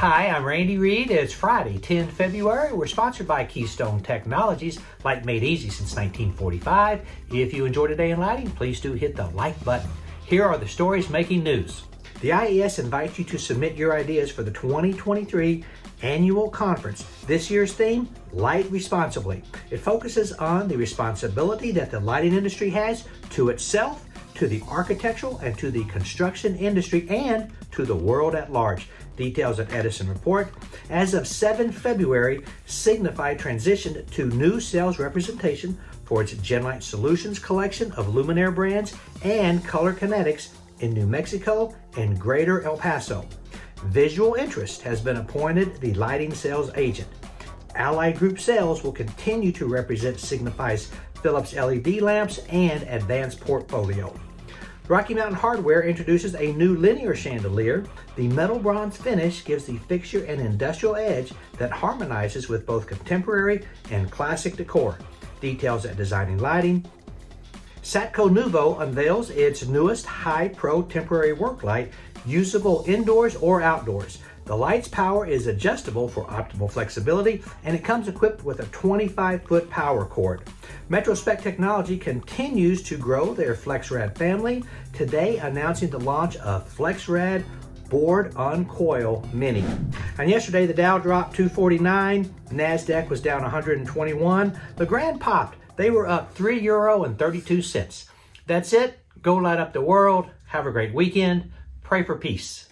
Hi, I'm Randy Reid. It's Friday, 10 February. We're sponsored by Keystone Technologies, light made easy since 1945. If you enjoy today in lighting, please do hit the like button. Here are the stories making news. The IES invites you to submit your ideas for the 2023 annual conference. This year's theme, Light Responsibly. It focuses on the responsibility that the lighting industry has to itself, to the architectural and to the construction industry, and to the world at large. Details of Edison Report. As of 7 February, Signify transitioned to new sales representation for its Genlyte Solutions collection of luminaire brands and Color Kinetics in New Mexico and Greater El Paso. Visual Interest has been appointed the lighting sales agent. Allied Group Sales will continue to represent Signify's Philips LED lamps and advanced portfolio. Rocky Mountain Hardware introduces a new linear chandelier. The metal bronze finish gives the fixture an industrial edge that harmonizes with both contemporary and classic decor. Details at Designing Lighting. Satco Nuvo unveils its newest high pro temporary work light, usable indoors or outdoors. The light's power is adjustable for optimal flexibility and it comes equipped with a 25 foot power cord. Metrospec Technology continues to grow their FlexRad family, today announcing the launch of FlexRad Board Uncoil Mini. And yesterday the Dow dropped 249, NASDAQ was down 121, the Grand popped. They were up 3 euro and 32 cents. That's it. Go light up the world. Have a great weekend. Pray for peace.